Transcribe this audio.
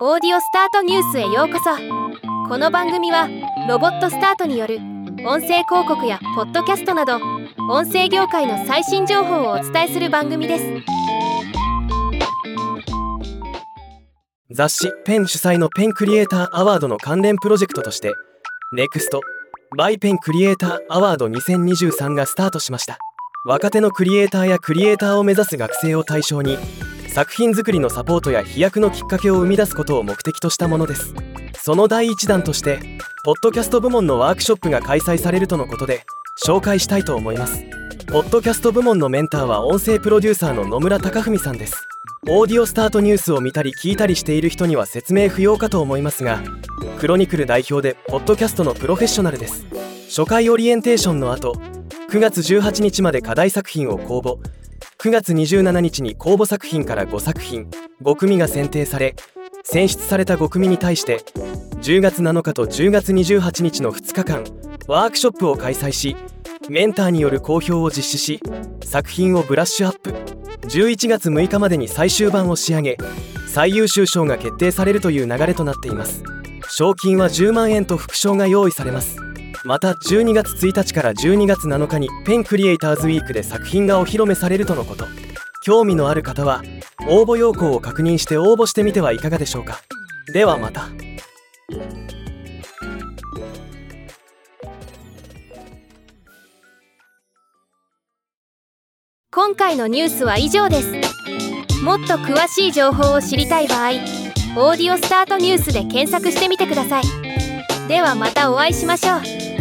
オーディオスタートニュースへようこそ。この番組はロボットスタートによる音声広告やポッドキャストなど音声業界の最新情報をお伝えする番組です。雑誌ペン主催のペンクリエイターアワードの関連プロジェクトとして NEXT バイペンクリエイターアワード2023がスタートしました。若手のクリエイターやクリエイターを目指す学生を対象に作品作りのサポートや飛躍のきっかけを生み出すことを目的としたものです。その第一弾としてポッドキャスト部門のワークショップが開催されるとのことで紹介したいと思います。ポッドキャスト部門のメンターは音声プロデューサーの野村貴文さんです。オーディオスタートニュースを見たり聞いたりしている人には説明不要かと思いますがクロニクル代表でポッドキャストのプロフェッショナルです。初回オリエンテーションの後9月18日まで課題作品を公募。9月27日に公募作品から5作品5組が選定され選出された5組に対して10月7日と10月28日の2日間ワークショップを開催しメンターによる公表を実施し作品をブラッシュアップ。11月6日までに最終版を仕上げ最優秀賞が決定されるという流れとなっています。賞金は10万円と副賞が用意されます。また12月1日から12月7日にペンクリエイターズウィークで作品がお披露目されるとのこと。興味のある方は応募要項を確認して応募してみてはいかがでしょうか。ではまた。今回のニュースは以上です。もっと詳しい情報を知りたい場合「オーディオスタートニュース」で検索してみてください。ではまたお会いしましょう。